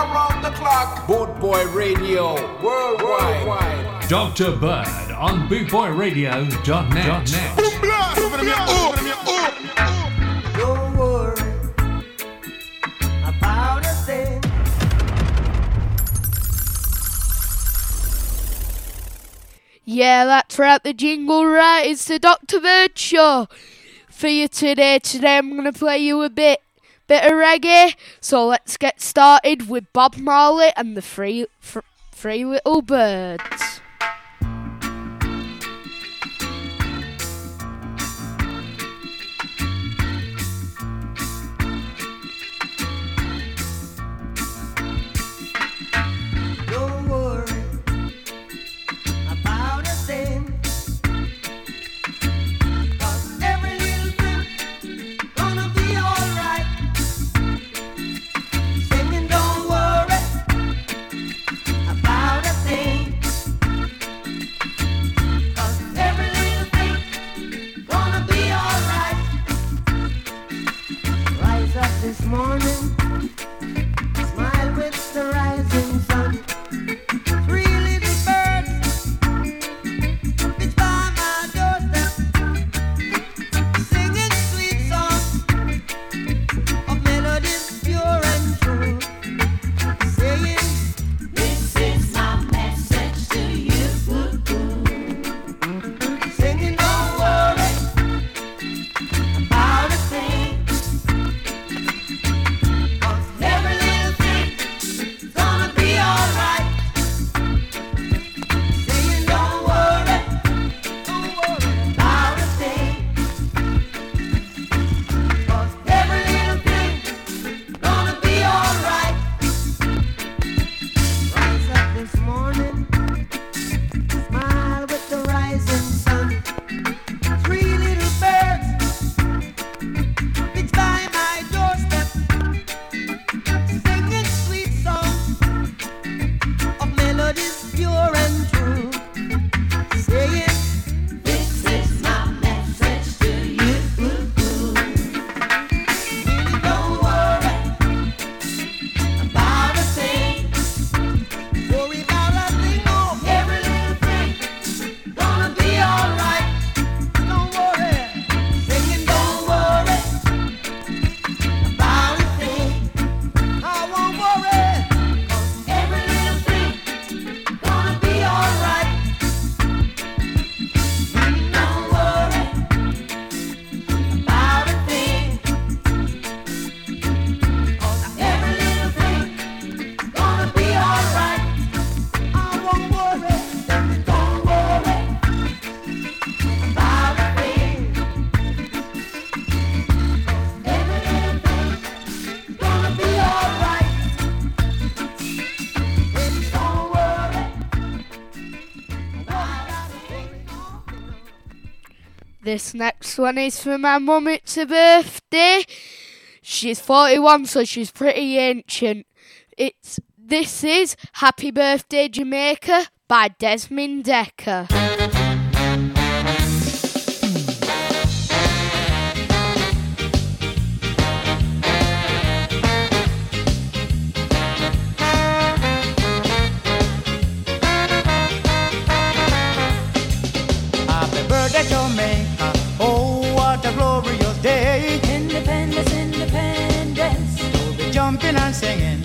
around the clock. Boot Boy Radio worldwide. worldwide. Dr. Bird on bootboyradio.net. Don't worry about a thing. Yeah, that's right, the jingle right. It's the Dr. Bird Show for you today. Today I'm going to play you a bit bit of reggae. So let's get started with Bob Marley and the Three, three Little Birds. Morning. This next one is for my mum. It's her birthday. She's 41, so she's pretty ancient. It's this is Happy Birthday Jamaica by Desmond Dekker. Jumping and singing,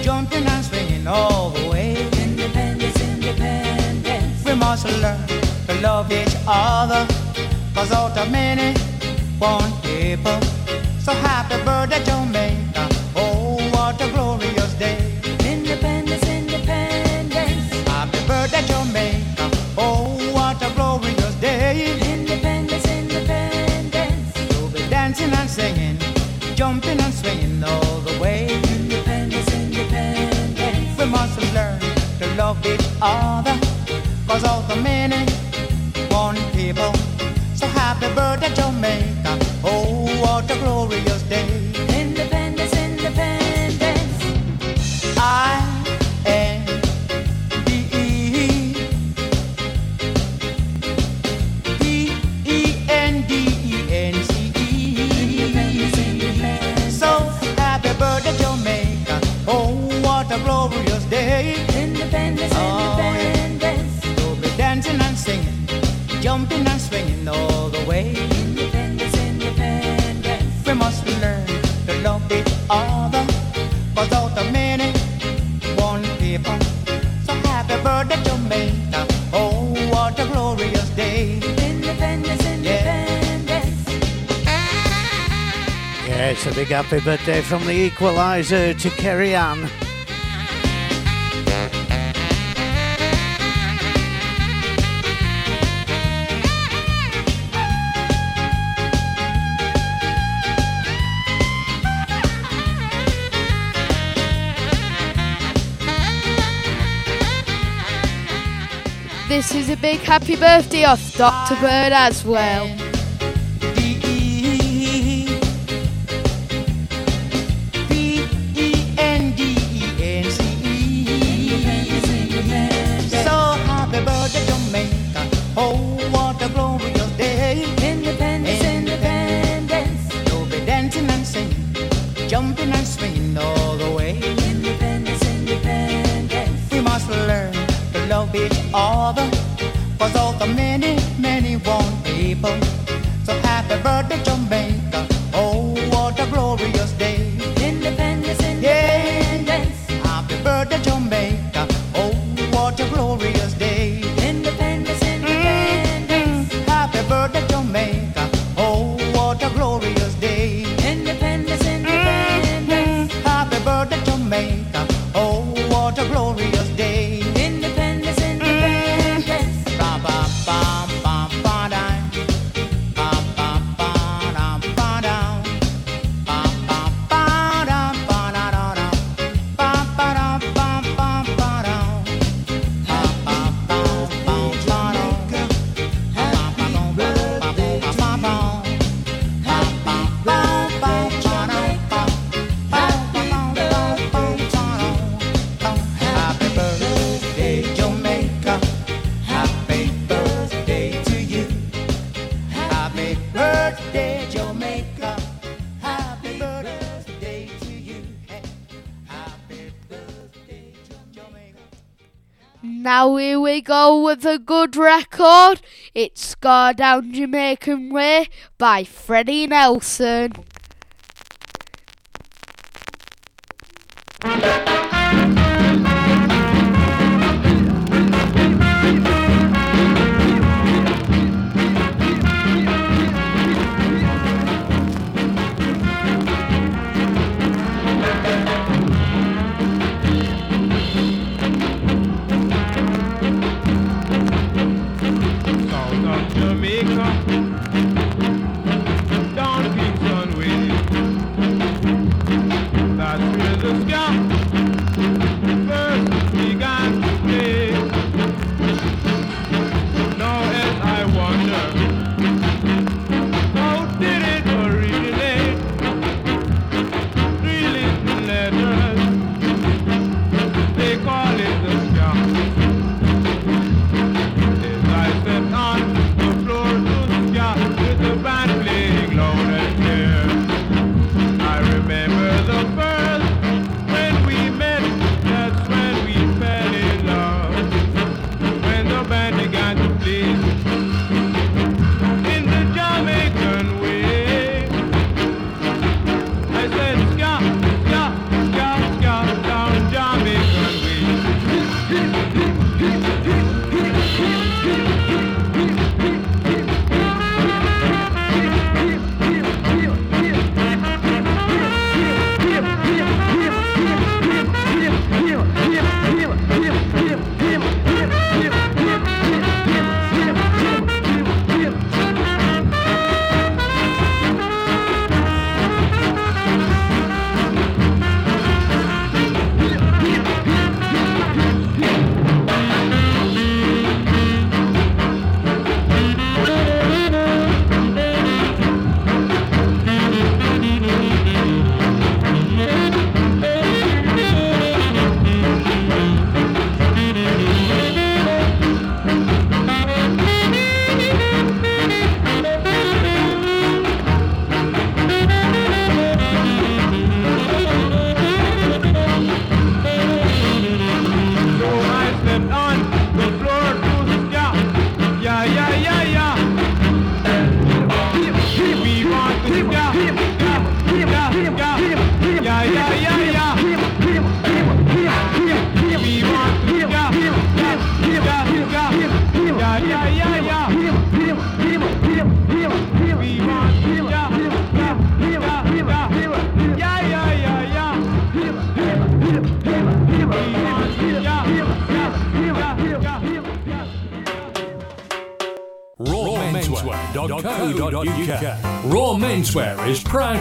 jumping and swinging all the way. independence, independence. We must learn to love each other. Cause out of many, one people. So happy birthday, Jamaica. Oh, what a glorious each other. Cause all the many, one people. So happy birthday, Jamaica. Oh, what a glorious day. in all the way. Independence, independence. We must learn to love each other. Cause all the many one people. So happy birthday to me. Now. Oh, what a glorious day. Independence, independence. Yeah. Yes, a big happy birthday from the equalizer to Kerry Ann. this is a big happy birthday off Dr. Bird as well. go with a good record. It's Ska Down Jamaican Way by Freddie Nelson.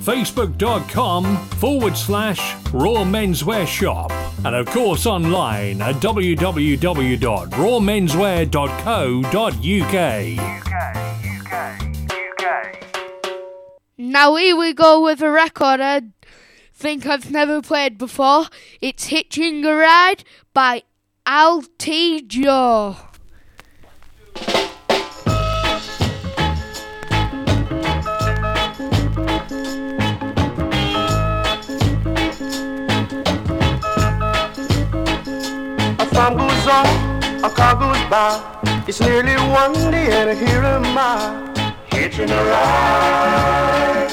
facebook.com forward slash raw menswear shop and of course online at www.rawmenswear.co.uk. Now here we go with a record I think I've never played before. It's Hitching a Ride by Al farm goes on, a car goes by. It's nearly one day and here am I. Hitching a ride,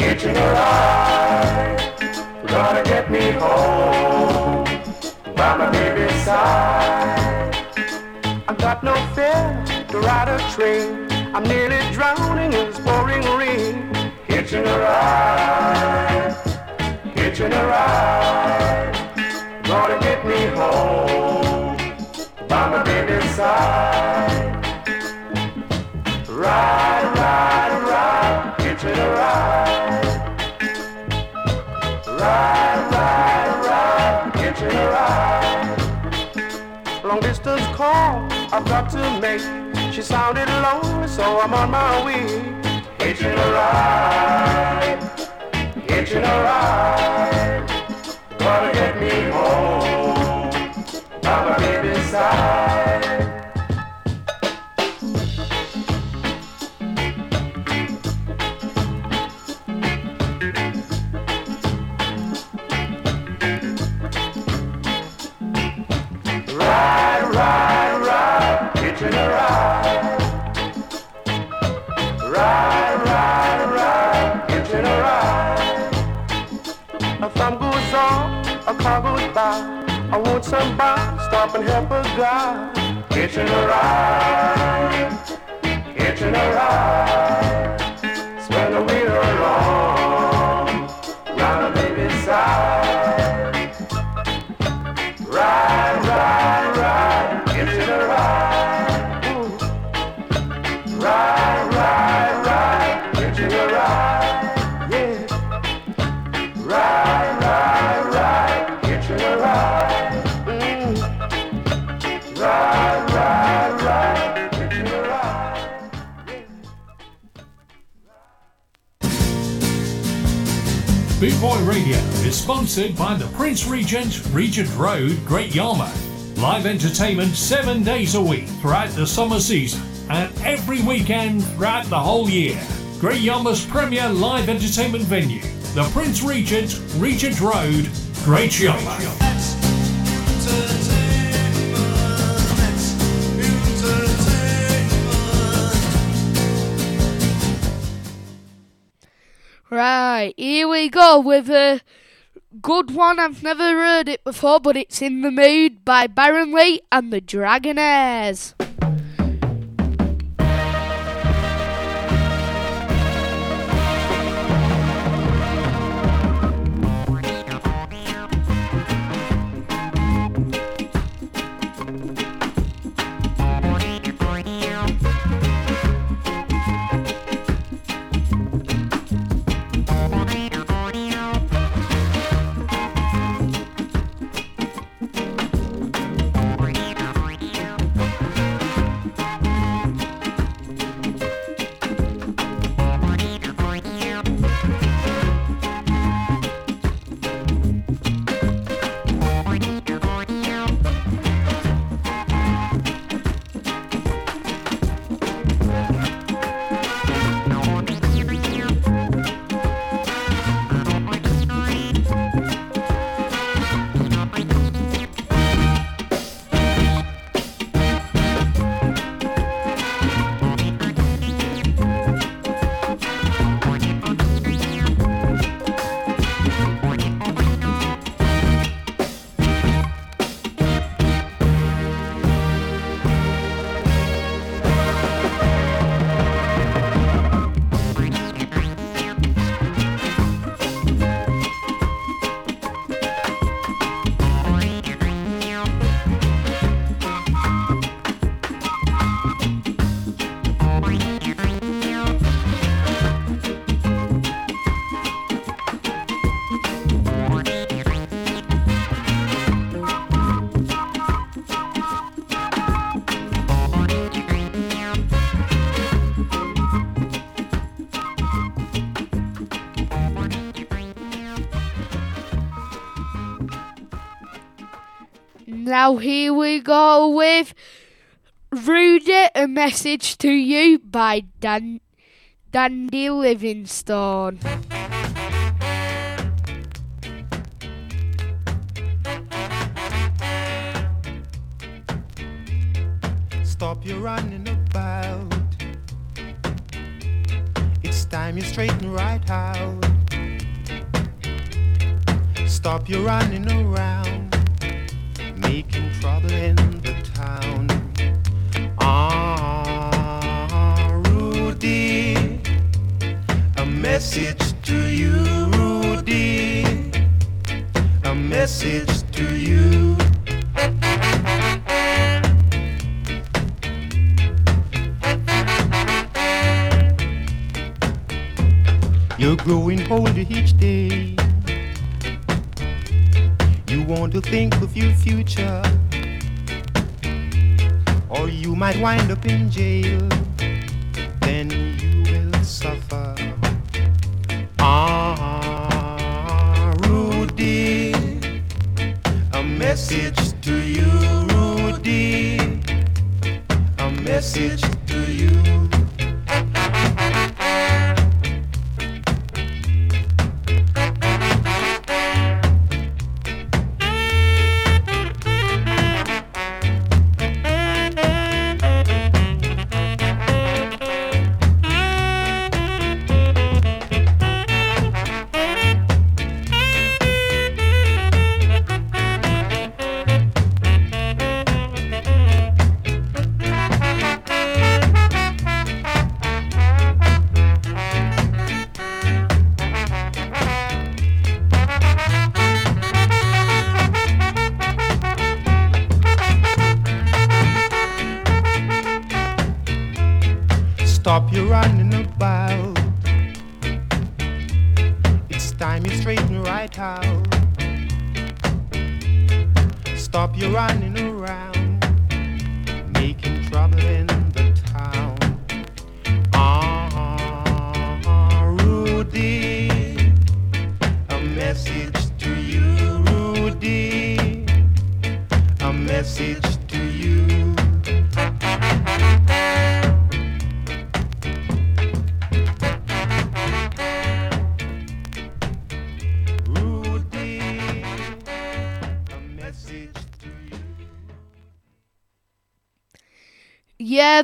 hitching a ride. Gonna get me home by my baby's side. I got no fear to ride a train. I'm nearly drowning in this pouring rain. Hitching a ride, hitching a ride. Gonna get me home by my baby's side. Ride, ride, ride, hitching a ride. Ride, ride, ride, hitching a ride. Long distance call I've got to make. She sounded lonely, so I'm on my way. Hitching a ride, hitching a ride. Gonna get me home. By my baby's somebody stop and help a guy. Hitching a ride, hitching a ride. Is sponsored by the Prince Regent, Regent Road, Great Yarmouth. Live entertainment seven days a week throughout the summer season and every weekend throughout the whole year. Great Yarmouth's premier live entertainment venue, the Prince Regent, Regent Road, Great Yarmouth. Right, here we go with a good one. I've never heard it before, but it's In the Mood by Byron Lee and the Dragonaires. Now here we go with Rudy, a message to you by Dan Dandy Livingstone. Stop your running about. It's time you straighten right out. Stop your running around, trouble in the town. Ah, Rudy, a message to you, Rudy, a message to you. You're growing older each day. You want to think of your future, or you might wind up in jail. Then you will suffer. Ah, Rudy, a message to you, Rudy, a message to you. Stop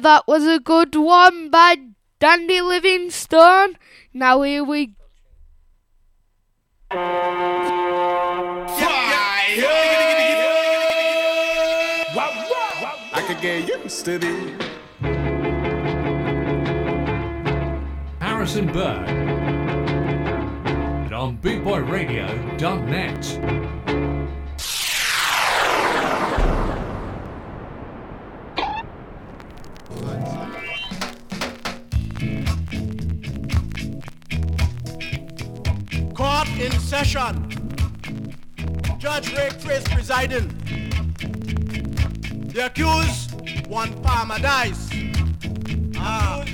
that was a good one by Dandy Livingstone. Now here we I could get used to this. Harrison Bird. And on bootboyradio.net. Court in session. Judge Ray Chris presiding. The accused, one Palmer dice. Ah.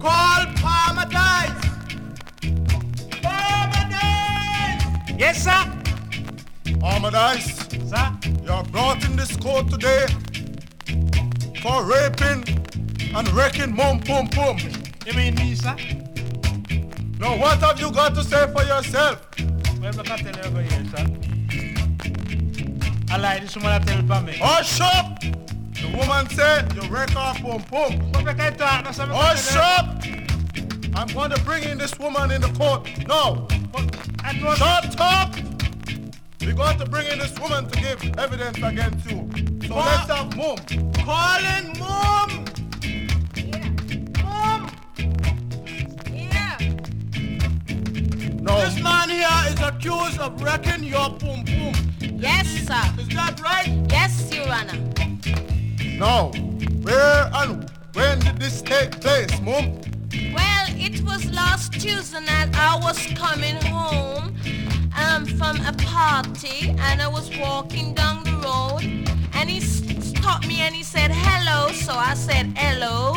Call Palmer dice. Palmer dice. Yes, sir. Armadice, Sir. you're brought in this court today for raping and wrecking mum pum pum. You mean me, sir? Now what have you got to say for yourself? Well, I tell you over here, sir. I like this woman tell for me. Oh, Hush up! The woman said you wreck her pum pum. But I can't talk, no, sir. Hush up! I'm going to bring in this woman in the court don't Shut up! We're going to bring in this woman to give evidence against you. So let's have mum. Calling. Mom. No. This man here is accused of wrecking your boom boom. Yes, sir. Is that right? Yes, Your Honor. Now, where and when did this take place, mum? Well, it was last Tuesday night. I was coming home um, from a party and I was walking down the road and he stopped me and he said hello. So I said hello.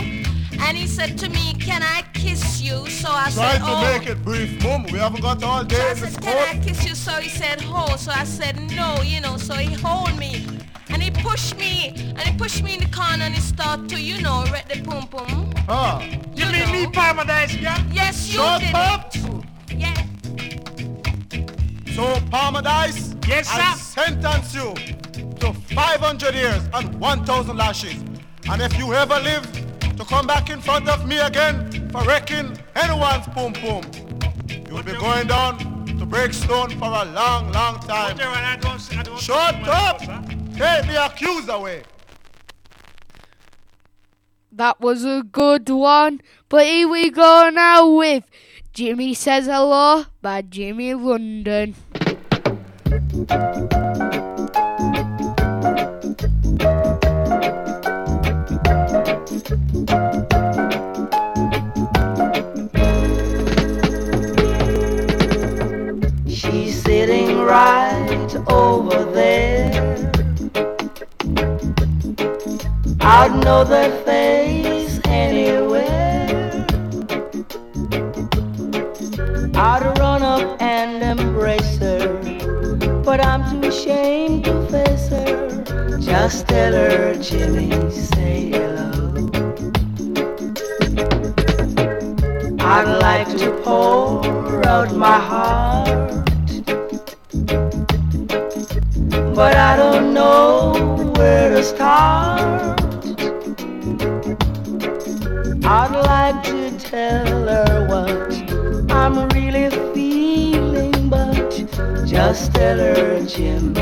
And he said to me, can I kiss you? So I Try said, to oh. make it brief, mum. We haven't got all day I in this said, court. can I kiss you? So he said, ho. So I said, no, you know. So he hold me. And he pushed me. And he pushed me in the corner and he started to, you know, wreck the pum pum. Ah. You, mean me, Paradise, yeah? Yes, you Shut did up. it. Yeah. So, Parmadice, Yes, I sentence you to 500 years and 1,000 lashes. And if you ever live to come back in front of me again for wrecking anyone's pum pum, you'll be going down to Breakstone for a long, long time. Shut up! Take the accused away. That was a good one. But here we go now with Jimmy Says Hello by Jimmy London. I'd know that face anywhere. I'd run up and embrace her, but I'm too ashamed to face her. Just tell her, Jimmy, say hello. I'd like to pour out my heart, but I don't know where to start. Tell her what I'm really feeling, but just tell her, Jim,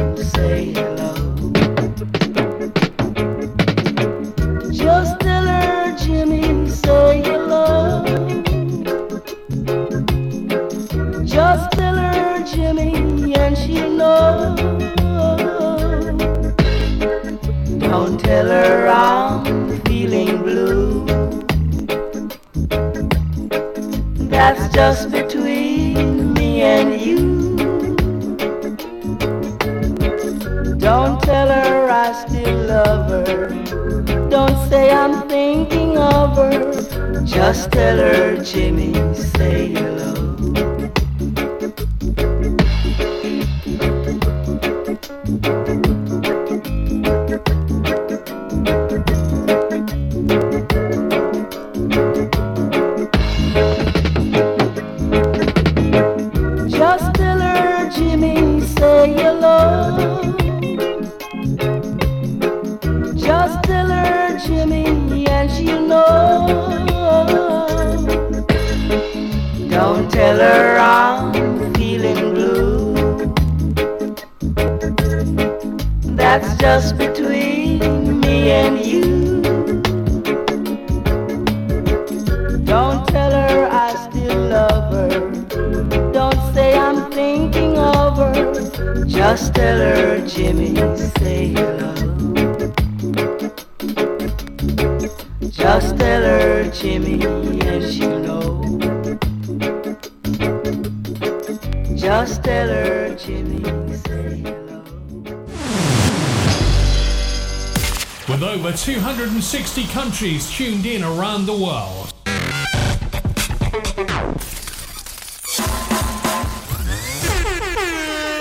tuned in around the world.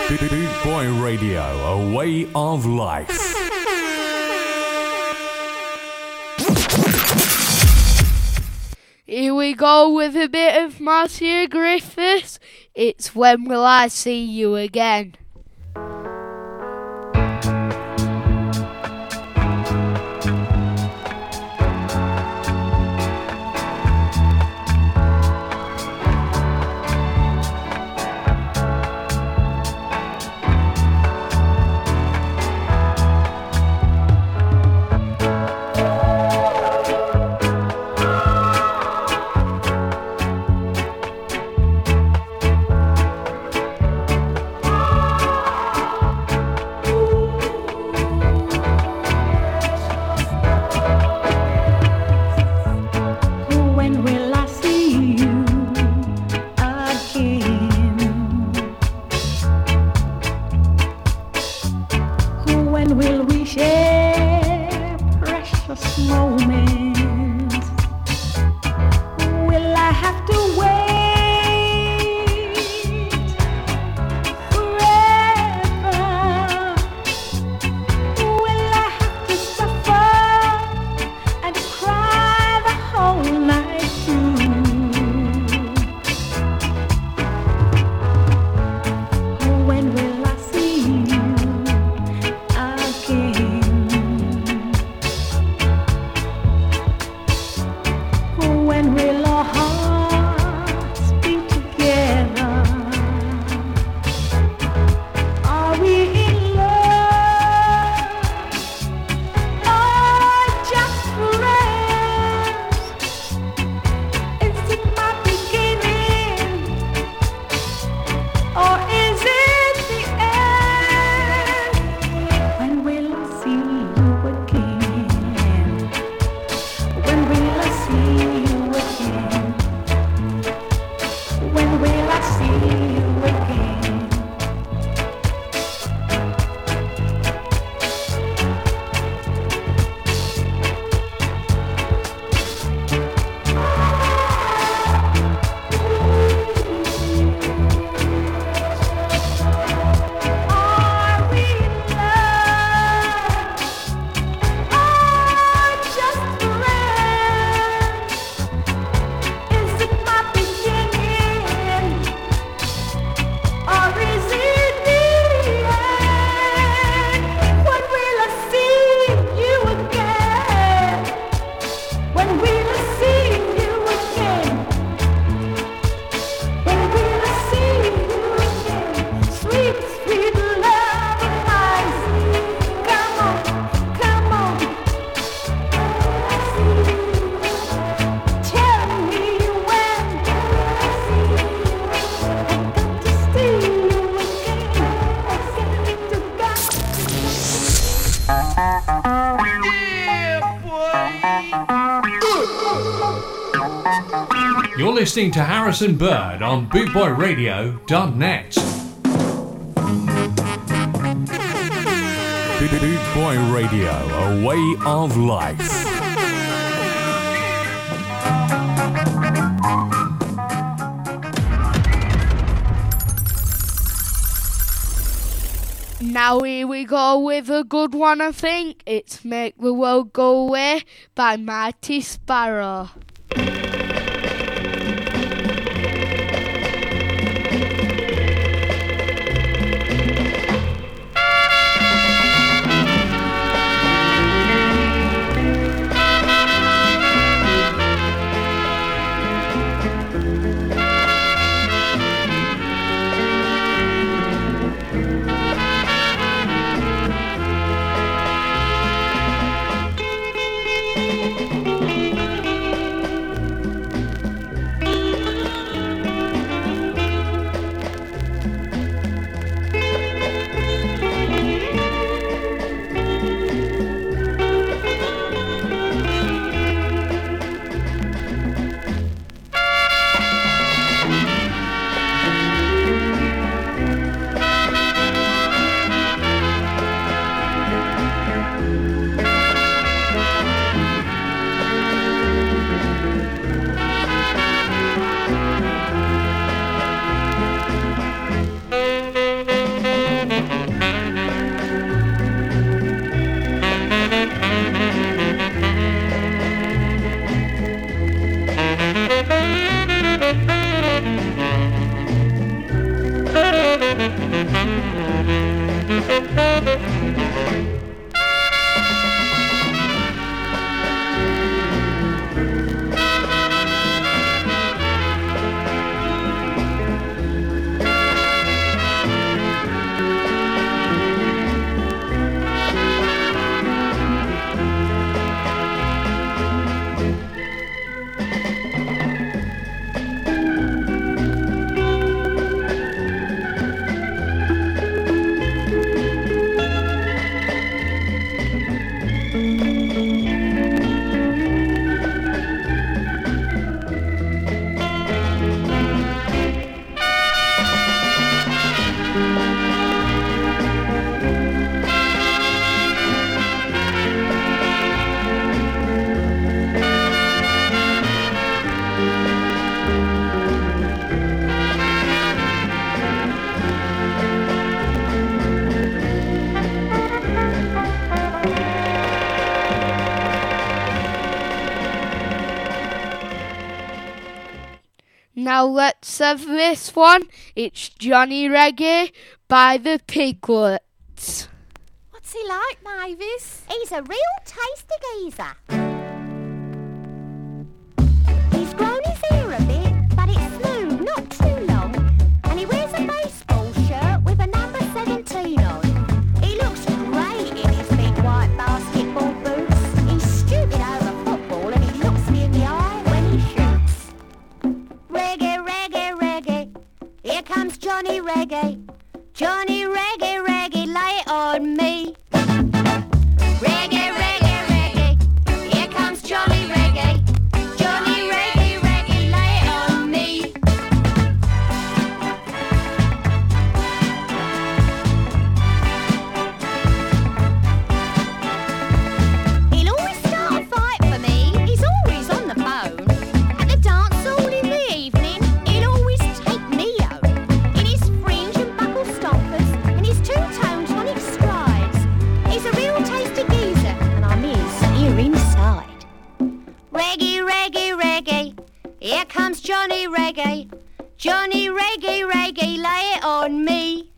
Boot Boy Radio, a way of life. Here we go with a bit of Marcia Griffiths. It's When Will I See You Again? Listening to Harrison Bird on bootboyradio.net. Boot Boy Radio, a way of life. Now here we go with a good one, I think. It's Make the World Go Away by Mighty Sparrow. Let's this one. It's Johnny Reggae by the Piglets. What's he like, Mavis? He's a real tasty geezer. Comes Johnny Reggae. Johnny Reggae, reggae, lay on me. Johnny Reggae. Johnny Reggae, Reggae, lay it on me.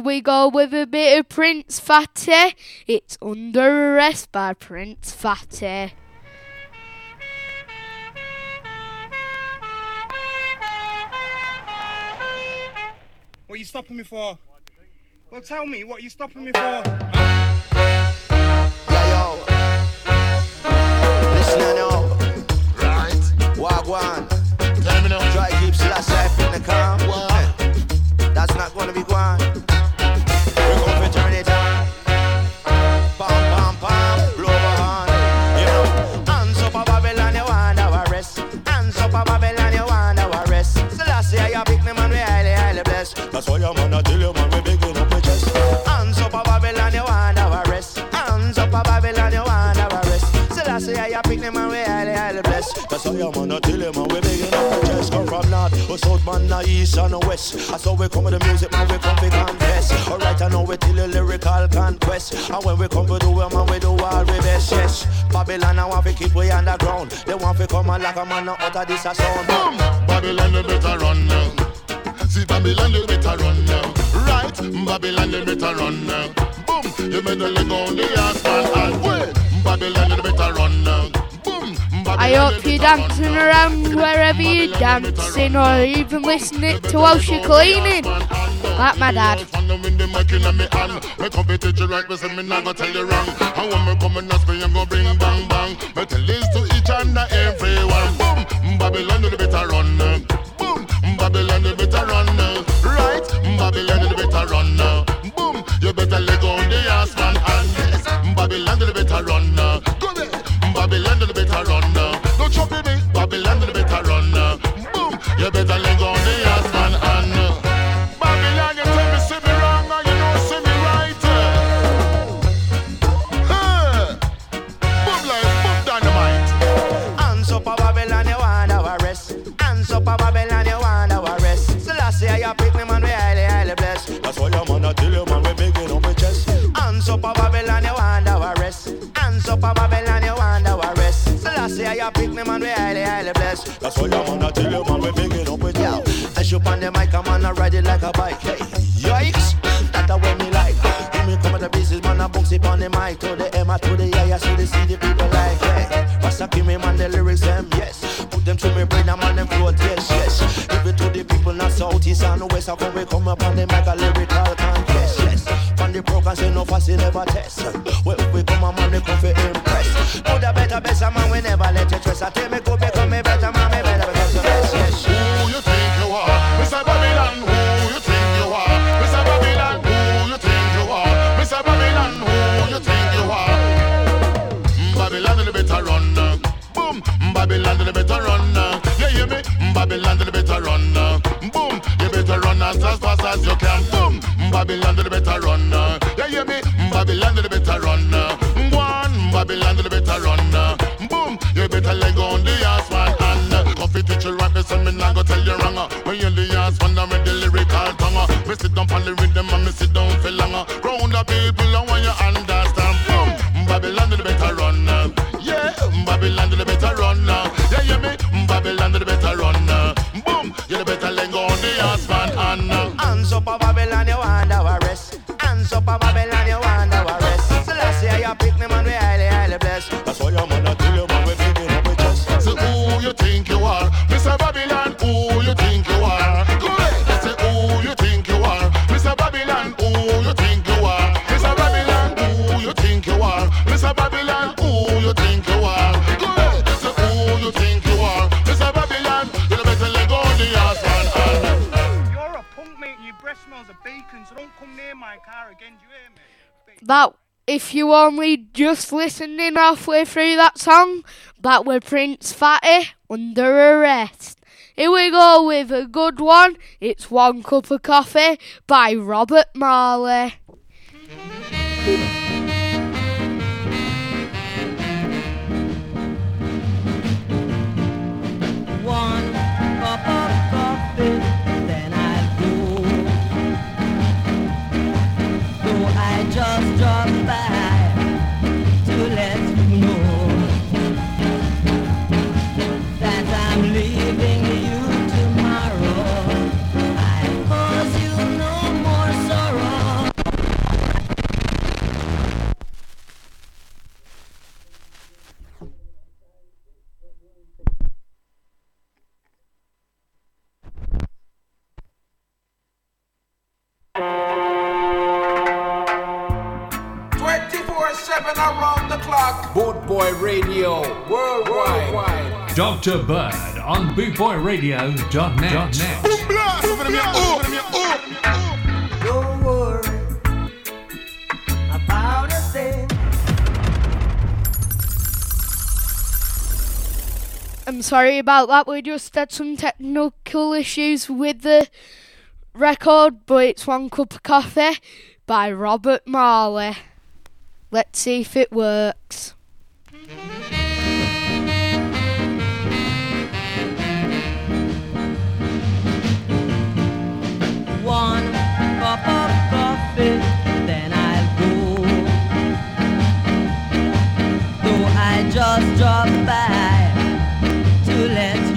Here we go with a bit of Prince Fatty. It's Under Arrest by Prince Fatty. What are you stopping me for? Well, tell me, what are you stopping me for? Yeah, Yo Listen now. Right. Wagwan. Tell me now. Try keep slash life in the calm. That's not gonna be gone. That's man, I tell you man, we bigging up with chest. Hands up a Babylon, you want our rest. Hands up a Babylon, you want our rest. So last year you pick me man, we highly, highly blessed. That's why your man, I tell you man, we bigging up with chest. Come from north, or south, man, na east and west. That's how we come with the music, man, we come to confess. Alright, I know we till a lyrical conquest. And when we come to do it, man, we do all we best, yes. Babylon, I want to keep we underground. They want to come and like a man out of this a sound. Boom! Babylon, you better run now. See Babylon, you better run now. Right, Babylon, you better run now. Boom, you better let go on the ass and wait. Babylon, you better run now. Boom, I hope you're dancing around wherever you're dancing or even listening to whilst you're cleaning. Like my dad. with the mic in me hand. Me come to teach you right, but say me not gonna tell you wrong. And when me come and ask me, I'm gonna bring bang bang. Me tell this to each and everyone. Boom, Babylon, you better run now. Boom, Babylon, you better run why your man I tell you man, we bigging up with yo. I shoot on the mic, a man I ride it like a bike. Hey, yikes, that's the way me like. Give me come at the business, man, I box it on the mic to the M, to the I, I see the the people like. Hey, Rasta give me man the lyrics them yes. Put them to me brain, I'm on them float yes yes. Give it to the people not south east and west. I come we come up on the mic a lyrical contest yes. From the program say no fussy never test. Well we come a man they come for impress. Do the better best man we never Babylon, you better run now. You hear me? Babylon, you better run uh. Only just listening halfway through that song, that were Prince Fatty under arrest. Here we go with a good one. It's One Cup of Coffee by Robert Marley. Dr. Bird on bootboyradio.net. Don't worry about a thing. I'm sorry about that. We just had some technical issues with the record, but it's One Cup of Coffee by Robert Marley. Let's see if it works. just drop by to lend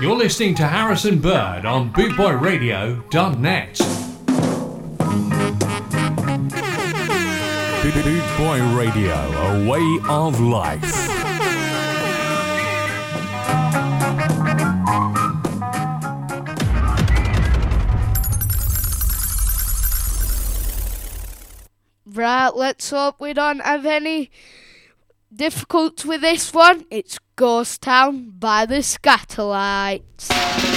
You're listening to Harrison Bird on BootboyRadio.net. Boot Boy Radio, a way of life. Right, let's hope we don't have any difficulties with this one. It's Ghost Town by the Skatalites.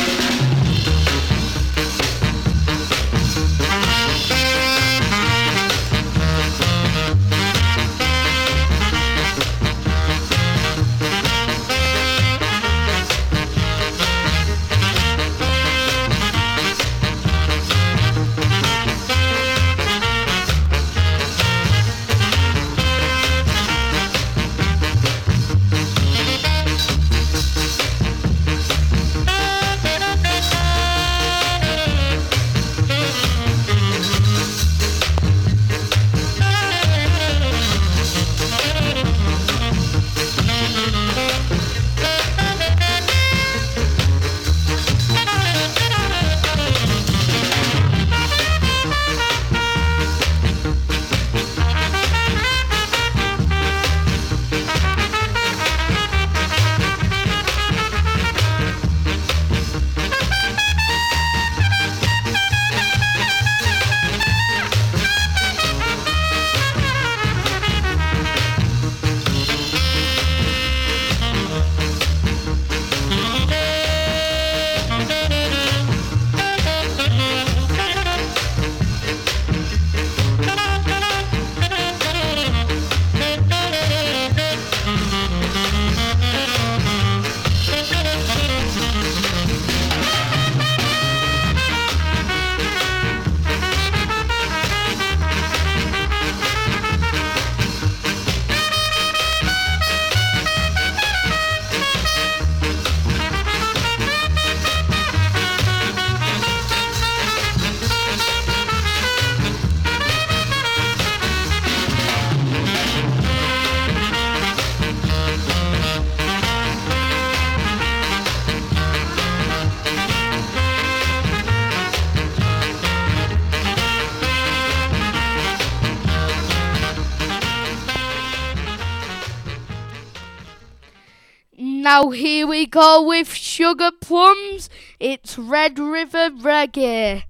We go with Sugar Plums. It's Red River Reggae.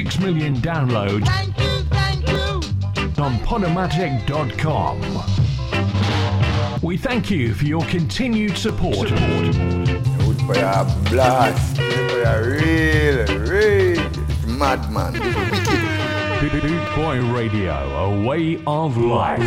6 million downloads thank you, thank you. on Podomatic.com. We thank you for your continued support. support. We are blast. We are real, real madman. Boy Radio, a way of life.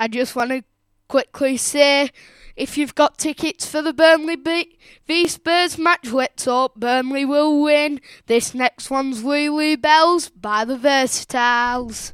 I just want to quickly say if you've got tickets for the Burnley B- v Spurs match, let's hope Burnley will win. This next one's Lulu Bells by the Versatiles.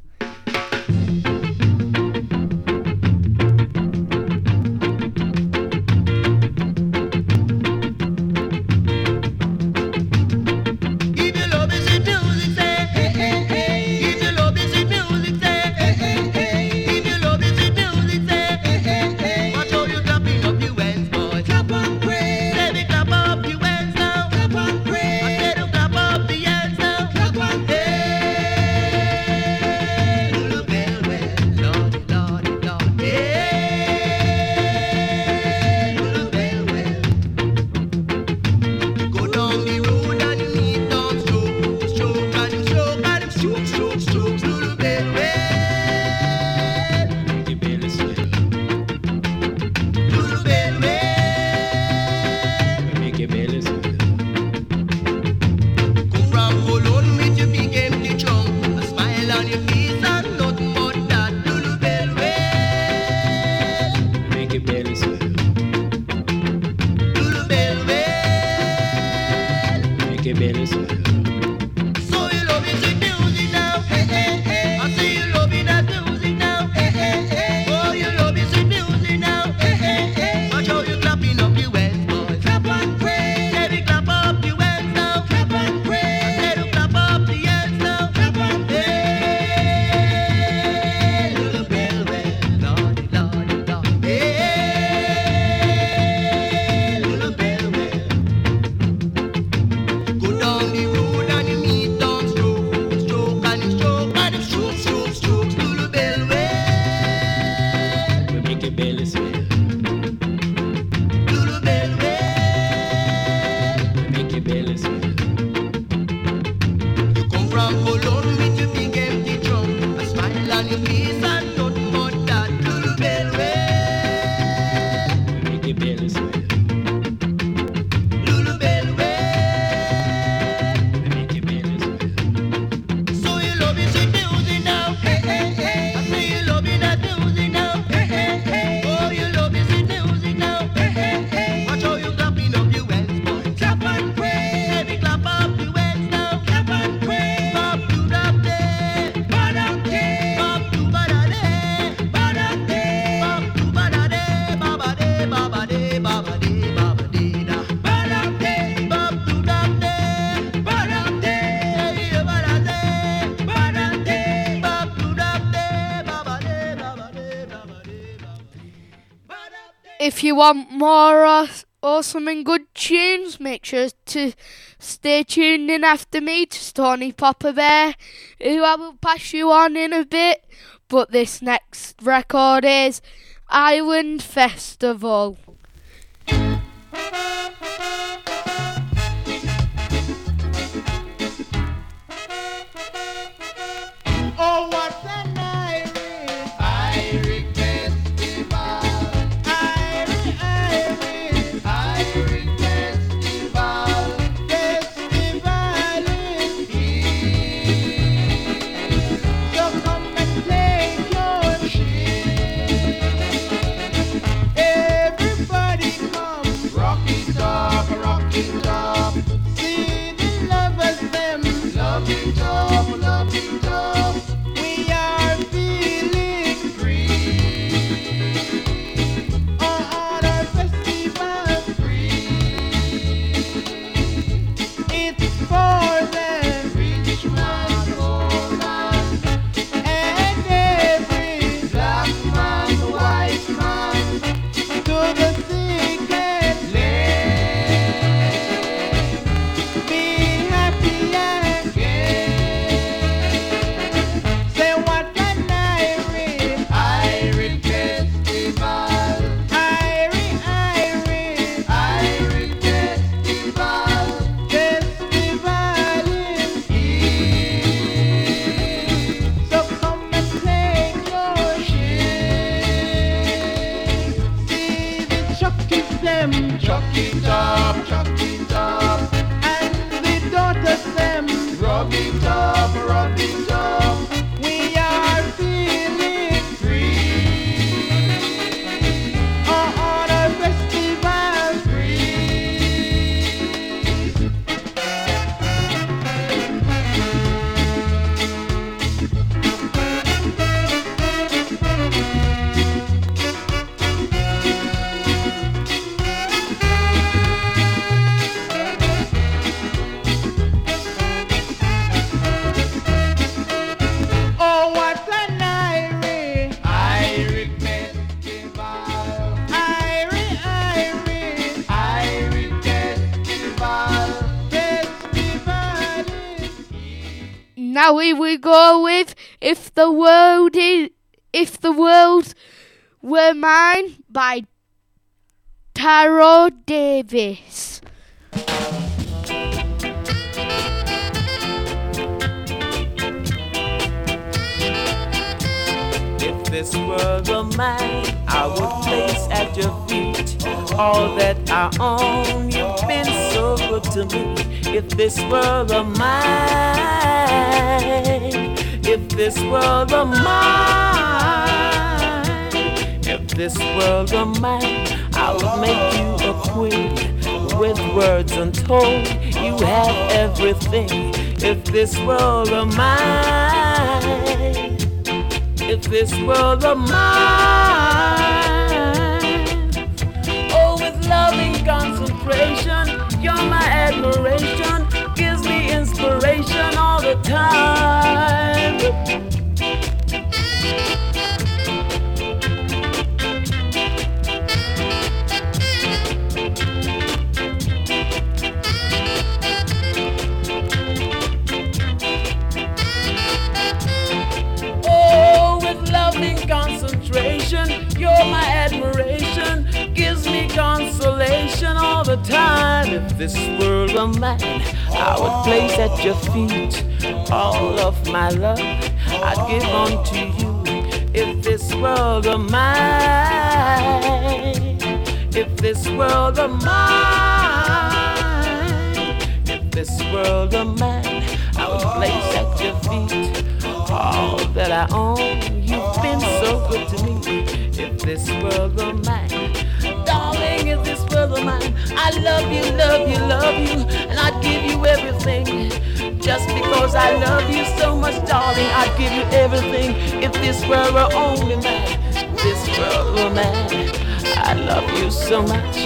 You want more awesome and good tunes, make sure to stay tuned in after me to Tony Popper Bear, who I will pass you on in a bit. But this next record is Island Festival. We go with If the World is If the World Were Mine by Taro Davis. If this world were mine, I would all that I own. You've been so good to me. If this world were mine, if this world were mine, if this world were mine, I would make you a queen with words untold. You have everything. If this world were mine if this world were mine. Loving concentration, you're my admiration, gives me inspiration all the time. If this world were mine, I would place at your feet all of my love. I'd give unto you. If this world were mine, if this world were mine, if this world were mine, I would place at your feet all that I own. You've been so good to me. If this world were mine, darling, if this were mine, I love you, love you, love you, and I'd give you everything. Just because I love you so much, darling, I'd give you everything. If this were only mine, this were mine, I love you so much.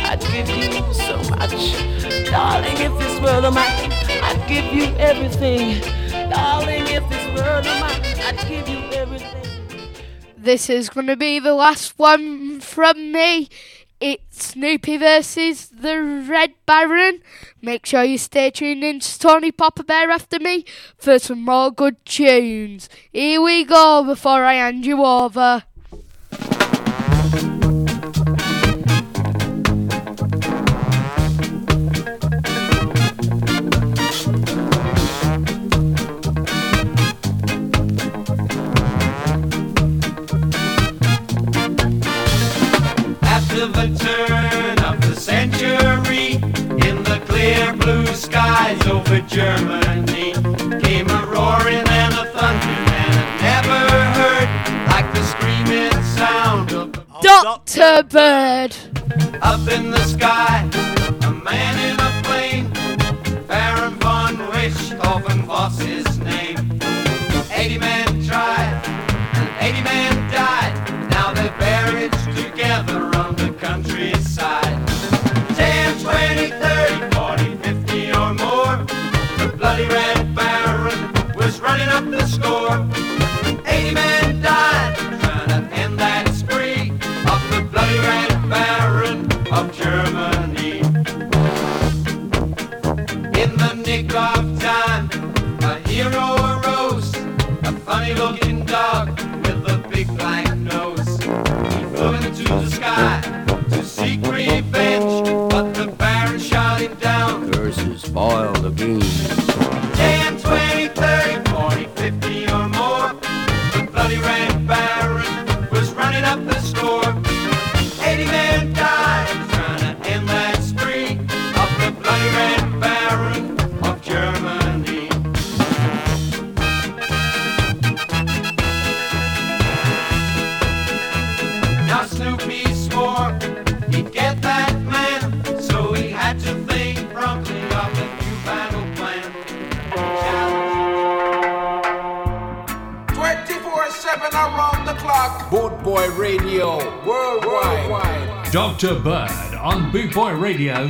I'd give you so much, darling. If this were mine, I'd give you everything. Darling, if this were mine, I'd give you everything. This is going to be the last one from me. Snoopy versus the Red Baron. Make sure you stay tuned in to Tony Popper Bear after me for some more good tunes. Here we go before I hand you over. blue skies over Germany came a roaring and a thundering and I never heard like the screaming sound of Dr. Bird up in the sky. video.